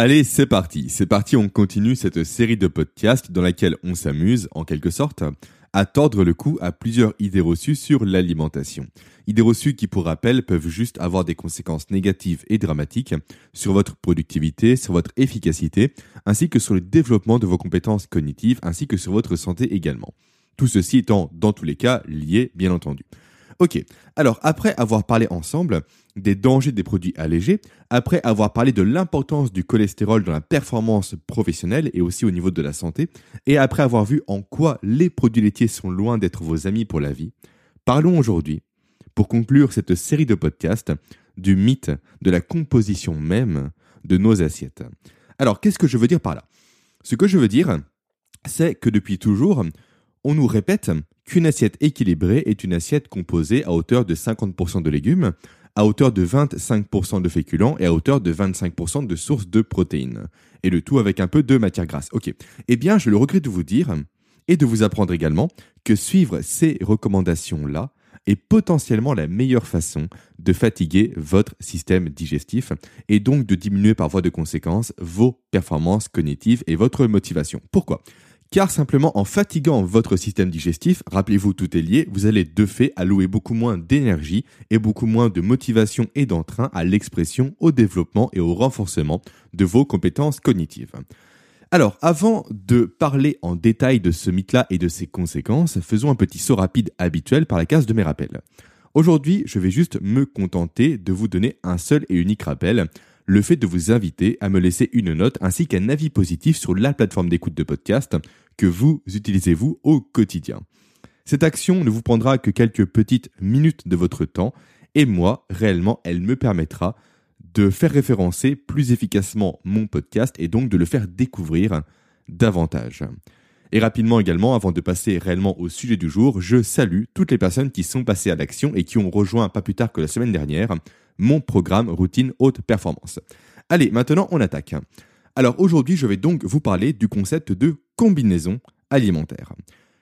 Allez, c'est parti. C'est parti, on continue cette série de podcasts dans laquelle on s'amuse, en quelque sorte, à tordre le cou à plusieurs idées reçues sur l'alimentation. Idées reçues qui, pour rappel, peuvent juste avoir des conséquences négatives et dramatiques sur votre productivité, sur votre efficacité, ainsi que sur le développement de vos compétences cognitives, ainsi que sur votre santé également. Tout ceci étant, dans tous les cas, lié, bien entendu. Ok, alors après avoir parlé ensemble des dangers des produits allégés, après avoir parlé de l'importance du cholestérol dans la performance professionnelle et aussi au niveau de la santé, et après avoir vu en quoi les produits laitiers sont loin d'être vos amis pour la vie, parlons aujourd'hui, pour conclure cette série de podcasts, du mythe de la composition même de nos assiettes. Alors, qu'est-ce que je veux dire par là? Ce que je veux dire, c'est que depuis toujours, on nous répète qu'une assiette équilibrée est une assiette composée à hauteur de 50% de légumes, à hauteur de 25% de féculents et à hauteur de 25% de sources de protéines. Et le tout avec un peu de matière grasse. Ok. Eh bien, je le regrette de vous dire et de vous apprendre également que suivre ces recommandations-là est potentiellement la meilleure façon de fatiguer votre système digestif et donc de diminuer par voie de conséquence vos performances cognitives et votre motivation. Pourquoi? Car simplement en fatiguant votre système digestif, rappelez-vous tout est lié, vous allez de fait allouer beaucoup moins d'énergie et beaucoup moins de motivation et d'entrain à l'expression, au développement et au renforcement de vos compétences cognitives. Alors, avant de parler en détail de ce mythe-là et de ses conséquences, faisons un petit saut rapide habituel par la case de mes rappels. Aujourd'hui, je vais juste me contenter de vous donner un seul et unique rappel, le fait de vous inviter à me laisser une note ainsi qu'un avis positif sur la plateforme d'écoute de podcast que vous utilisez vous au quotidien. Cette action ne vous prendra que quelques petites minutes de votre temps et moi, réellement, elle me permettra de faire référencer plus efficacement mon podcast et donc de le faire découvrir davantage. Et rapidement également, avant de passer réellement au sujet du jour, je salue toutes les personnes qui sont passées à l'action et qui ont rejoint pas plus tard que la semaine dernière mon programme routine haute performance. Allez, maintenant on attaque. Alors aujourd'hui, je vais donc vous parler du concept de combinaison alimentaire.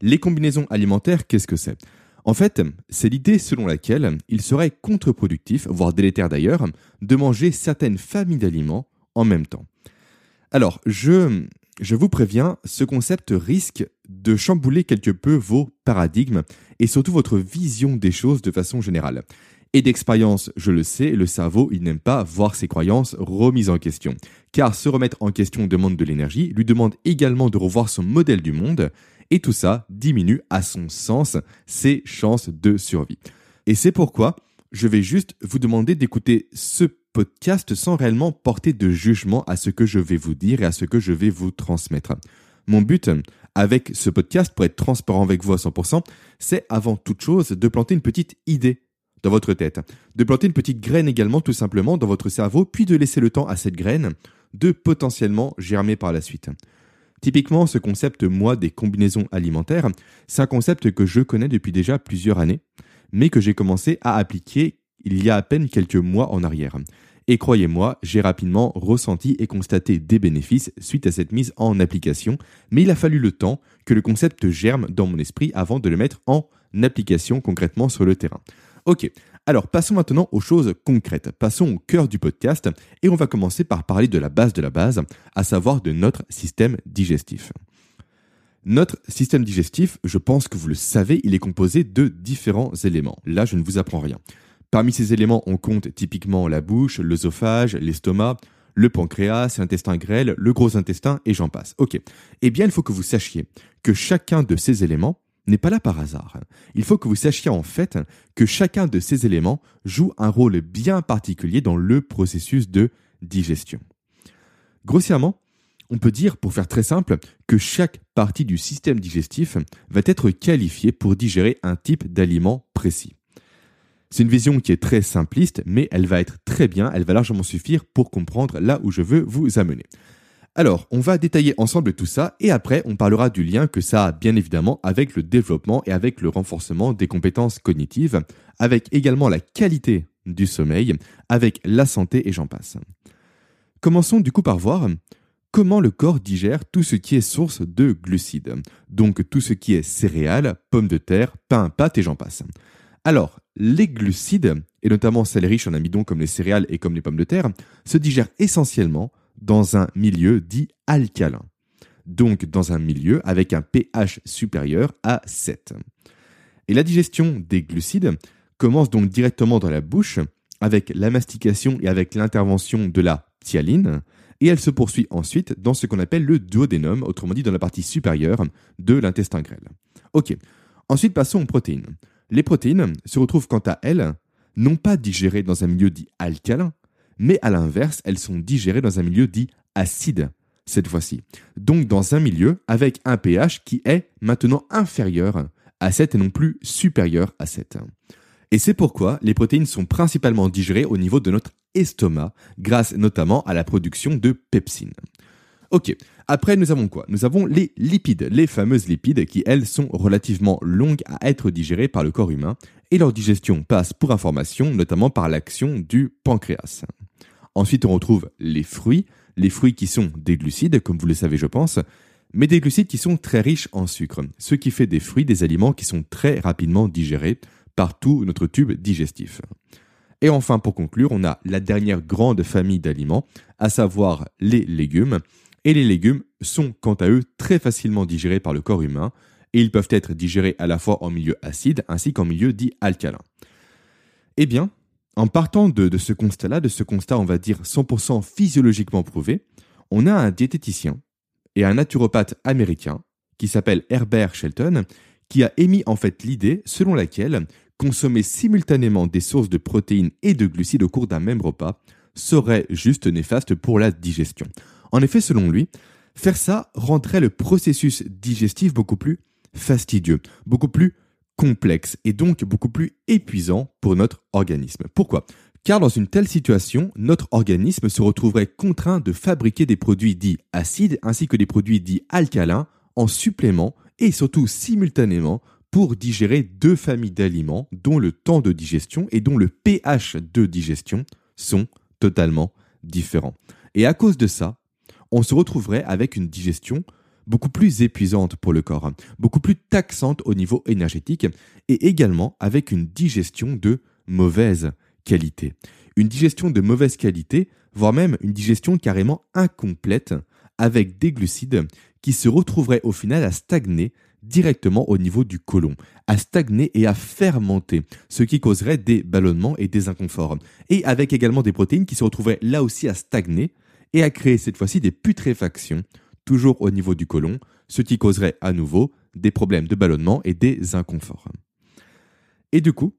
Les combinaisons alimentaires, qu'est-ce que c'est? En fait, c'est l'idée selon laquelle il serait contre-productif, voire délétère d'ailleurs, de manger certaines familles d'aliments en même temps. Alors, je, je vous préviens, ce concept risque de chambouler quelque peu vos paradigmes et surtout votre vision des choses de façon générale. Et d'expérience, je le sais, le cerveau, il n'aime pas voir ses croyances remises en question. Car se remettre en question demande de l'énergie, lui demande également de revoir son modèle du monde, et tout ça diminue à son sens ses chances de survie. Et c'est pourquoi je vais juste vous demander d'écouter ce podcast sans réellement porter de jugement à ce que je vais vous dire et à ce que je vais vous transmettre. Mon but avec ce podcast, pour être transparent avec vous à 100%, c'est avant toute chose de planter une petite idée dans votre tête, de planter une petite graine également tout simplement dans votre cerveau, puis de laisser le temps à cette graine de potentiellement germer par la suite. Typiquement, ce concept, moi, des combinaisons alimentaires, c'est un concept que je connais depuis déjà plusieurs années, mais que j'ai commencé à appliquer il y a à peine quelques mois en arrière. Et croyez-moi, j'ai rapidement ressenti et constaté des bénéfices suite à cette mise en application, mais il a fallu le temps que le concept germe dans mon esprit avant de le mettre en application concrètement sur le terrain. Ok, alors passons maintenant aux choses concrètes. Passons au cœur du podcast et on va commencer par parler de la base de la base, à savoir de notre système digestif. Notre système digestif, je pense que vous le savez, il est composé de différents éléments. Là, je ne vous apprends rien. Parmi ces éléments, on compte typiquement la bouche, l'œsophage, l'estomac, le pancréas, l'intestin grêle, le gros intestin et j'en passe. Ok. Eh bien, il faut que vous sachiez que chacun de ces éléments n'est pas là par hasard. Il faut que vous sachiez en fait que chacun de ces éléments joue un rôle bien particulier dans le processus de digestion. Grossièrement, on peut dire, pour faire très simple, que chaque partie du système digestif va être qualifiée pour digérer un type d'aliment précis. C'est une vision qui est très simpliste, mais elle va être très bien, elle va largement suffire pour comprendre là où je veux vous amener. Alors, on va détailler ensemble tout ça et après, on parlera du lien que ça a bien évidemment avec le développement et avec le renforcement des compétences cognitives, avec également la qualité du sommeil, avec la santé et j'en passe. Commençons du coup par voir comment le corps digère tout ce qui est source de glucides, donc tout ce qui est céréales, pommes de terre, pain, pâtes et j'en passe. Alors, les glucides, et notamment celles riches en amidon comme les céréales et comme les pommes de terre, se digèrent essentiellement dans un milieu dit alcalin, donc dans un milieu avec un pH supérieur à 7. Et la digestion des glucides commence donc directement dans la bouche avec la mastication et avec l'intervention de la thialine, et elle se poursuit ensuite dans ce qu'on appelle le duodénum, autrement dit dans la partie supérieure de l'intestin grêle. Ok, ensuite passons aux protéines. Les protéines se retrouvent quant à elles non pas digérées dans un milieu dit alcalin, mais à l'inverse, elles sont digérées dans un milieu dit acide, cette fois-ci. Donc dans un milieu avec un pH qui est maintenant inférieur à 7 et non plus supérieur à 7. Et c'est pourquoi les protéines sont principalement digérées au niveau de notre estomac, grâce notamment à la production de pepsine. Ok, après nous avons quoi? Nous avons les lipides, les fameuses lipides qui elles sont relativement longues à être digérées par le corps humain, et leur digestion passe pour information notamment par l'action du pancréas. Ensuite on retrouve les fruits, les fruits qui sont des glucides, comme vous le savez je pense, mais des glucides qui sont très riches en sucre, ce qui fait des fruits des aliments qui sont très rapidement digérés, par tout notre tube digestif. Et enfin, pour conclure, on a la dernière grande famille d'aliments, à savoir les légumes. Et les légumes sont, quant à eux, très facilement digérés par le corps humain, et ils peuvent être digérés à la fois en milieu acide ainsi qu'en milieu dit alcalin. Eh bien, en partant de, ce constat-là, de ce constat, on va dire 100% physiologiquement prouvé, on a un diététicien et un naturopathe américain qui s'appelle Herbert Shelton, qui a émis en fait l'idée selon laquelle consommer simultanément des sources de protéines et de glucides au cours d'un même repas serait juste néfaste pour la digestion. En effet, selon lui, faire ça rendrait le processus digestif beaucoup plus fastidieux, beaucoup plus complexe et donc beaucoup plus épuisant pour notre organisme. Pourquoi? Car dans une telle situation, notre organisme se retrouverait contraint de fabriquer des produits dits acides ainsi que des produits dits alcalins en supplément et surtout simultanément pour digérer deux familles d'aliments dont le temps de digestion et dont le pH de digestion sont totalement différents. Et à cause de ça, on se retrouverait avec une digestion beaucoup plus épuisante pour le corps, beaucoup plus taxante au niveau énergétique et également avec une digestion de mauvaise qualité. Une digestion de mauvaise qualité, voire même une digestion carrément incomplète avec des glucides qui se retrouveraient au final à stagner directement au niveau du côlon, à stagner et à fermenter, ce qui causerait des ballonnements et des inconforts. Et avec également des protéines qui se retrouveraient là aussi à stagner et à créer cette fois-ci des putréfactions, toujours au niveau du côlon, ce qui causerait à nouveau des problèmes de ballonnement et des inconforts. Et du coup,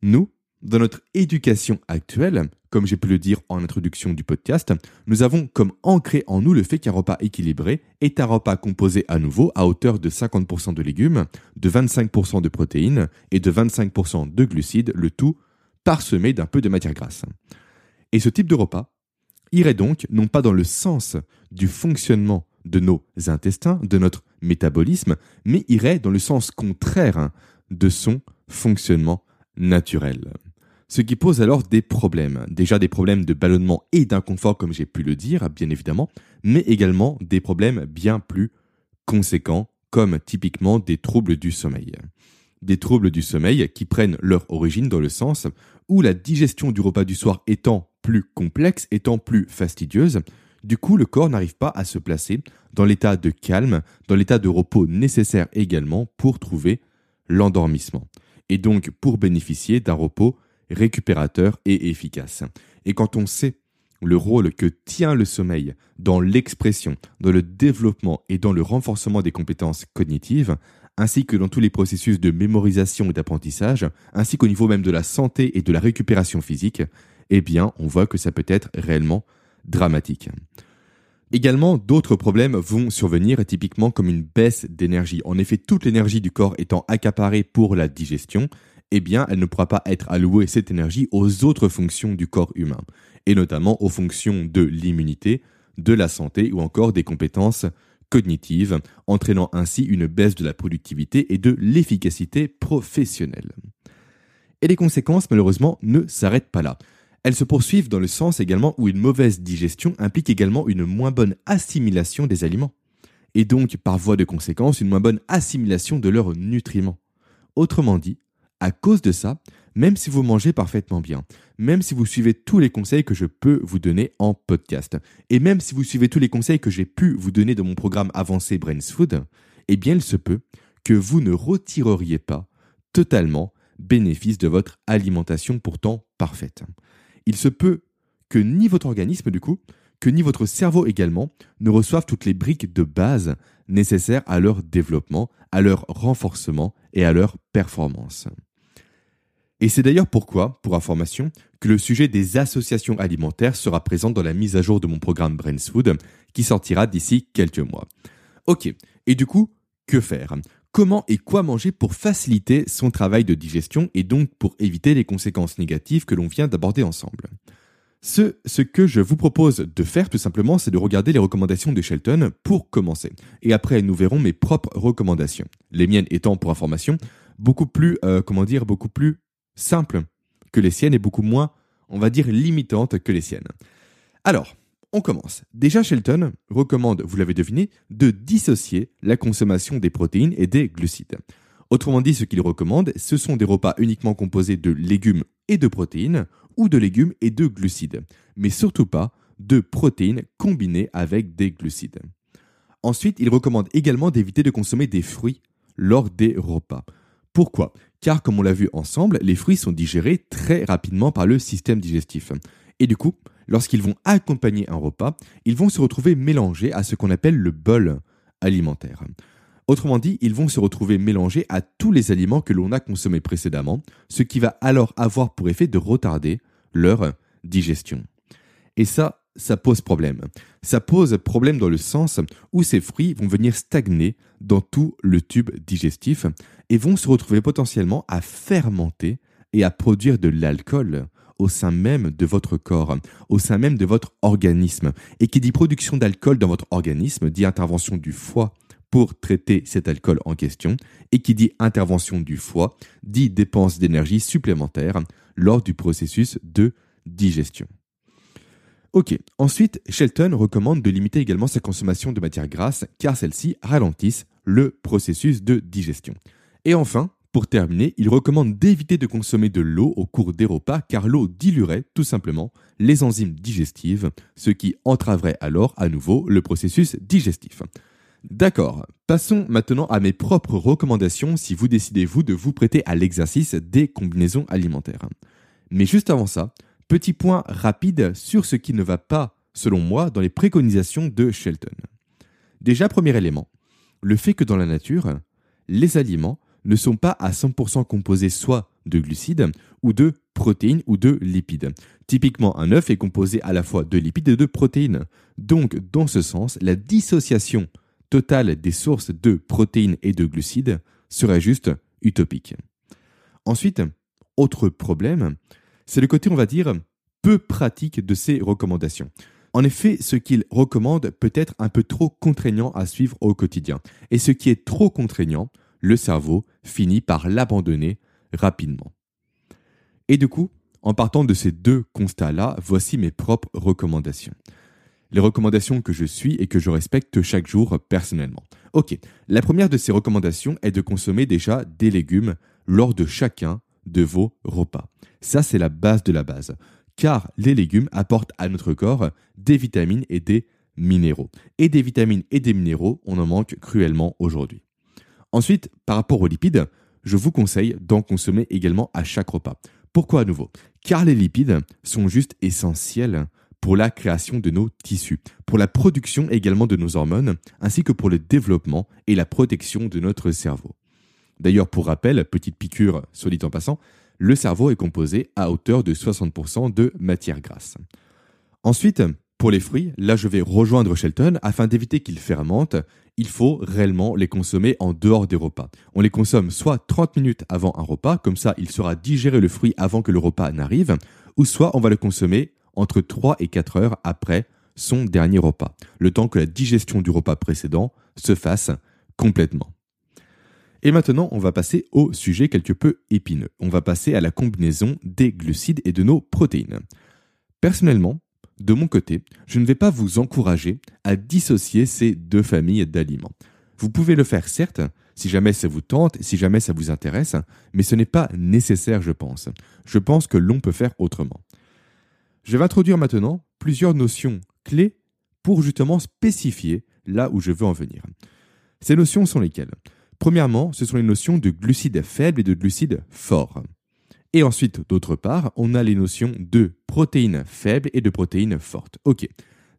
nous, dans notre éducation actuelle, comme j'ai pu le dire en introduction du podcast, nous avons comme ancré en nous le fait qu'un repas équilibré est un repas composé à nouveau à hauteur de 50% de légumes, de 25% de protéines et de 25% de glucides, le tout parsemé d'un peu de matière grasse. Et ce type de repas irait donc non pas dans le sens du fonctionnement de nos intestins, de notre métabolisme, mais irait dans le sens contraire de son fonctionnement naturel. Ce qui pose alors des problèmes. Déjà des problèmes de ballonnement et d'inconfort comme j'ai pu le dire, bien évidemment, mais également des problèmes bien plus conséquents, comme typiquement des troubles du sommeil. Des troubles du sommeil qui prennent leur origine dans le sens où la digestion du repas du soir étant plus complexe, étant plus fastidieuse, du coup le corps n'arrive pas à se placer dans l'état de calme, dans l'état de repos nécessaire également pour trouver l'endormissement et donc pour bénéficier d'un repos récupérateur et efficace. Et quand on sait le rôle que tient le sommeil dans l'expression, dans le développement et dans le renforcement des compétences cognitives, ainsi que dans tous les processus de mémorisation et d'apprentissage, ainsi qu'au niveau même de la santé et de la récupération physique, eh bien, on voit que ça peut être réellement dramatique. Également, d'autres problèmes vont survenir, typiquement comme une baisse d'énergie. En effet, toute l'énergie du corps étant accaparée pour la digestion, eh bien, elle ne pourra pas être allouée cette énergie aux autres fonctions du corps humain, et notamment aux fonctions de l'immunité, de la santé ou encore des compétences cognitives, entraînant ainsi une baisse de la productivité et de l'efficacité professionnelle. Et les conséquences, malheureusement, ne s'arrêtent pas là. Elles se poursuivent dans le sens également où une mauvaise digestion implique également une moins bonne assimilation des aliments, et donc par voie de conséquence une moins bonne assimilation de leurs nutriments. Autrement dit, À cause de ça, même si vous mangez parfaitement bien, même si vous suivez tous les conseils que je peux vous donner en podcast, et même si vous suivez tous les conseils que j'ai pu vous donner dans mon programme avancé Brains Food, eh bien il se peut que vous ne retireriez pas totalement bénéfice de votre alimentation pourtant parfaite. Il se peut que ni votre organisme du coup, que ni votre cerveau également ne reçoivent toutes les briques de base nécessaires à leur développement, à leur renforcement et à leur performance. Et c'est d'ailleurs pourquoi, pour information, que le sujet des associations alimentaires sera présent dans la mise à jour de mon programme Brains Food, qui sortira d'ici quelques mois. Ok, et du coup, que faire? Comment et quoi manger pour faciliter son travail de digestion et donc pour éviter les conséquences négatives que l'on vient d'aborder ensemble ce, que je vous propose de faire tout simplement, c'est de regarder les recommandations de Shelton pour commencer. Et après, nous verrons mes propres recommandations. Les miennes étant, pour information, beaucoup plus, euh, comment dire, beaucoup plus simples que les siennes et beaucoup moins, on va dire, limitantes que les siennes. Alors, on commence. Déjà, Shelton recommande, vous l'avez deviné, de dissocier la consommation des protéines et des glucides. Autrement dit, ce qu'il recommande, ce sont des repas uniquement composés de légumes et de protéines, ou de légumes et de glucides, mais surtout pas de protéines combinées avec des glucides. Ensuite, il recommande également d'éviter de consommer des fruits lors des repas. Pourquoi? Car comme on l'a vu ensemble, les fruits sont digérés très rapidement par le système digestif. Et du coup, lorsqu'ils vont accompagner un repas, ils vont se retrouver mélangés à ce qu'on appelle le bol alimentaire. Autrement dit, ils vont se retrouver mélangés à tous les aliments que l'on a consommés précédemment, ce qui va alors avoir pour effet de retarder leur digestion. Et ça, ça pose problème. Ça pose problème dans le sens où ces fruits vont venir stagner dans tout le tube digestif et vont se retrouver potentiellement à fermenter et à produire de l'alcool au sein même de votre corps, au sein même de votre organisme. Et qui dit production d'alcool dans votre organisme dit intervention du foie pour traiter cet alcool en question, et qui dit intervention du foie, dit dépense d'énergie supplémentaire lors du processus de digestion. Ok, ensuite, Shelton recommande de limiter également sa consommation de matières grasses car celles-ci ralentissent le processus de digestion. Et enfin, pour terminer, il recommande d'éviter de consommer de l'eau au cours des repas car l'eau diluerait tout simplement les enzymes digestives, ce qui entraverait alors à nouveau le processus digestif. D'accord, passons maintenant à mes propres recommandations si vous décidez vous de vous prêter à l'exercice des combinaisons alimentaires. Mais juste avant ça, petit point rapide sur ce qui ne va pas, selon moi, dans les préconisations de Shelton. Déjà, premier élément, le fait que dans la nature, les aliments ne sont pas à 100% composés soit de glucides ou de protéines ou de lipides. Typiquement, un œuf est composé à la fois de lipides et de protéines. Donc, dans ce sens, la dissociation total des sources de protéines et de glucides serait juste utopique. Ensuite, autre problème, c'est le côté, on va dire, peu pratique de ces recommandations. En effet, ce qu'il recommande peut être un peu trop contraignant à suivre au quotidien. Et ce qui est trop contraignant, le cerveau finit par l'abandonner rapidement. Et du coup, en partant de ces deux constats-là, voici mes propres recommandations les recommandations que je suis et que je respecte chaque jour personnellement. Ok, la première de ces recommandations est de consommer déjà des légumes lors de chacun de vos repas. Ça, c'est la base de la base, car les légumes apportent à notre corps des vitamines et des minéraux. Et des vitamines et des minéraux, on en manque cruellement aujourd'hui. Ensuite, par rapport aux lipides, je vous conseille d'en consommer également à chaque repas. Pourquoi à nouveau? Car les lipides sont juste essentiels pour la création de nos tissus, pour la production également de nos hormones, ainsi que pour le développement et la protection de notre cerveau. D'ailleurs, pour rappel, petite piqûre, dit en passant, le cerveau est composé à hauteur de 60% de matière grasse. Ensuite, pour les fruits, là je vais rejoindre Shelton, afin d'éviter qu'ils fermentent, il faut réellement les consommer en dehors des repas. On les consomme soit 30 minutes avant un repas, comme ça il sera digéré le fruit avant que le repas n'arrive, ou soit on va le consommer entre 3 et 4 heures après son dernier repas, le temps que la digestion du repas précédent se fasse complètement. Et maintenant, on va passer au sujet quelque peu épineux. On va passer à la combinaison des glucides et de nos protéines. Personnellement, de mon côté, je ne vais pas vous encourager à dissocier ces deux familles d'aliments. Vous pouvez le faire certes si jamais ça vous tente, si jamais ça vous intéresse, mais ce n'est pas nécessaire, je pense. Je pense que l'on peut faire autrement. Je vais introduire maintenant plusieurs notions clés pour justement spécifier là où je veux en venir. Ces notions sont lesquelles? Premièrement, ce sont les notions de glucides faibles et de glucides forts. Et ensuite, d'autre part, on a les notions de protéines faibles et de protéines fortes. Ok.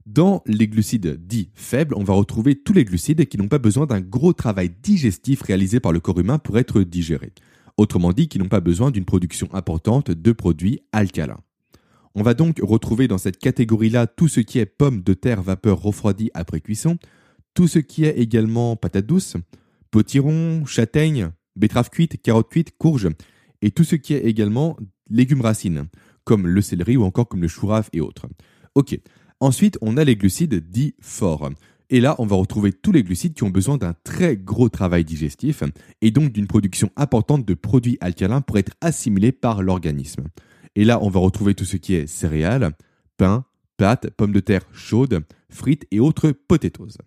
Dans les glucides dits faibles, on va retrouver tous les glucides qui n'ont pas besoin d'un gros travail digestif réalisé par le corps humain pour être digérés. Autrement dit, qui n'ont pas besoin d'une production importante de produits alcalins. On va donc retrouver dans cette catégorie-là tout ce qui est pommes de terre vapeur refroidie après cuisson, tout ce qui est également patates douces, potiron, châtaigne, betterave cuite, carotte cuite, courge, et tout ce qui est également légumes racines, comme le céleri ou encore comme le chou et autres. Ok. Ensuite, on a les glucides dits forts. Et là, on va retrouver tous les glucides qui ont besoin d'un très gros travail digestif et donc d'une production importante de produits alcalins pour être assimilés par l'organisme. Et là, on va retrouver tout ce qui est céréales, pain, pâtes, pommes de terre chaudes, frites et autres potatoes.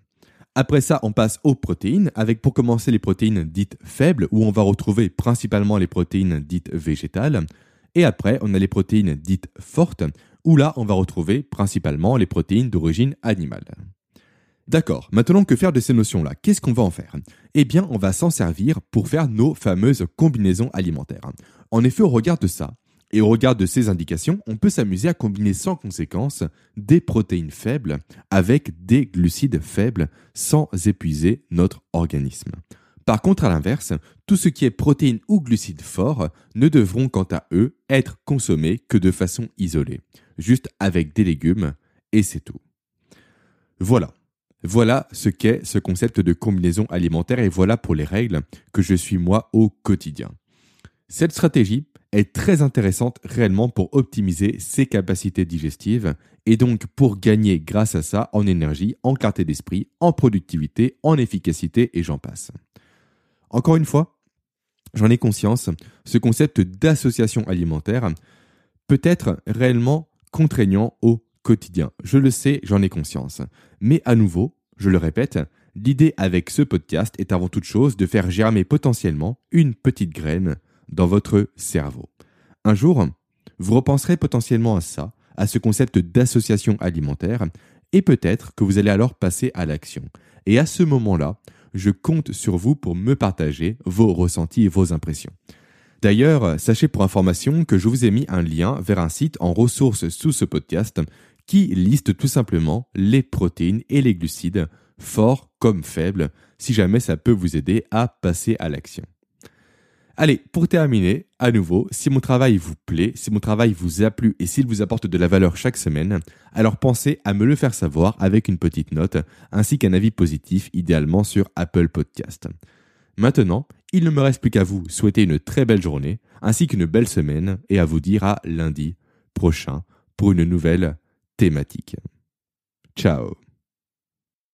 Après ça, on passe aux protéines, avec pour commencer les protéines dites faibles, où on va retrouver principalement les protéines dites végétales. Et après, on a les protéines dites fortes, où là, on va retrouver principalement les protéines d'origine animale. D'accord, maintenant que faire de ces notions-là? Qu'est-ce qu'on va en faire? Eh bien, on va s'en servir pour faire nos fameuses combinaisons alimentaires. En effet, au regard ça, et au regard de ces indications, on peut s'amuser à combiner sans conséquence des protéines faibles avec des glucides faibles sans épuiser notre organisme. Par contre, à l'inverse, tout ce qui est protéines ou glucides forts ne devront quant à eux être consommés que de façon isolée, juste avec des légumes, et c'est tout. Voilà. Voilà ce qu'est ce concept de combinaison alimentaire et voilà pour les règles que je suis moi au quotidien. Cette stratégie est très intéressante réellement pour optimiser ses capacités digestives et donc pour gagner grâce à ça en énergie, en clarté d'esprit, en productivité, en efficacité et j'en passe. Encore une fois, j'en ai conscience, ce concept d'association alimentaire peut être réellement contraignant au quotidien. Je le sais, j'en ai conscience. Mais à nouveau, je le répète, l'idée avec ce podcast est avant toute chose de faire germer potentiellement une petite graine dans votre cerveau. Un jour, vous repenserez potentiellement à ça, à ce concept d'association alimentaire, et peut-être que vous allez alors passer à l'action. Et à ce moment-là, je compte sur vous pour me partager vos ressentis et vos impressions. D'ailleurs, sachez pour information que je vous ai mis un lien vers un site en ressources sous ce podcast qui liste tout simplement les protéines et les glucides, forts comme faibles, si jamais ça peut vous aider à passer à l'action. Allez, pour terminer, à nouveau, si mon travail vous plaît, si mon travail vous a plu et s'il vous apporte de la valeur chaque semaine, alors pensez à me le faire savoir avec une petite note ainsi qu'un avis positif idéalement sur Apple Podcast. Maintenant, il ne me reste plus qu'à vous souhaiter une très belle journée ainsi qu'une belle semaine et à vous dire à lundi prochain pour une nouvelle thématique. Ciao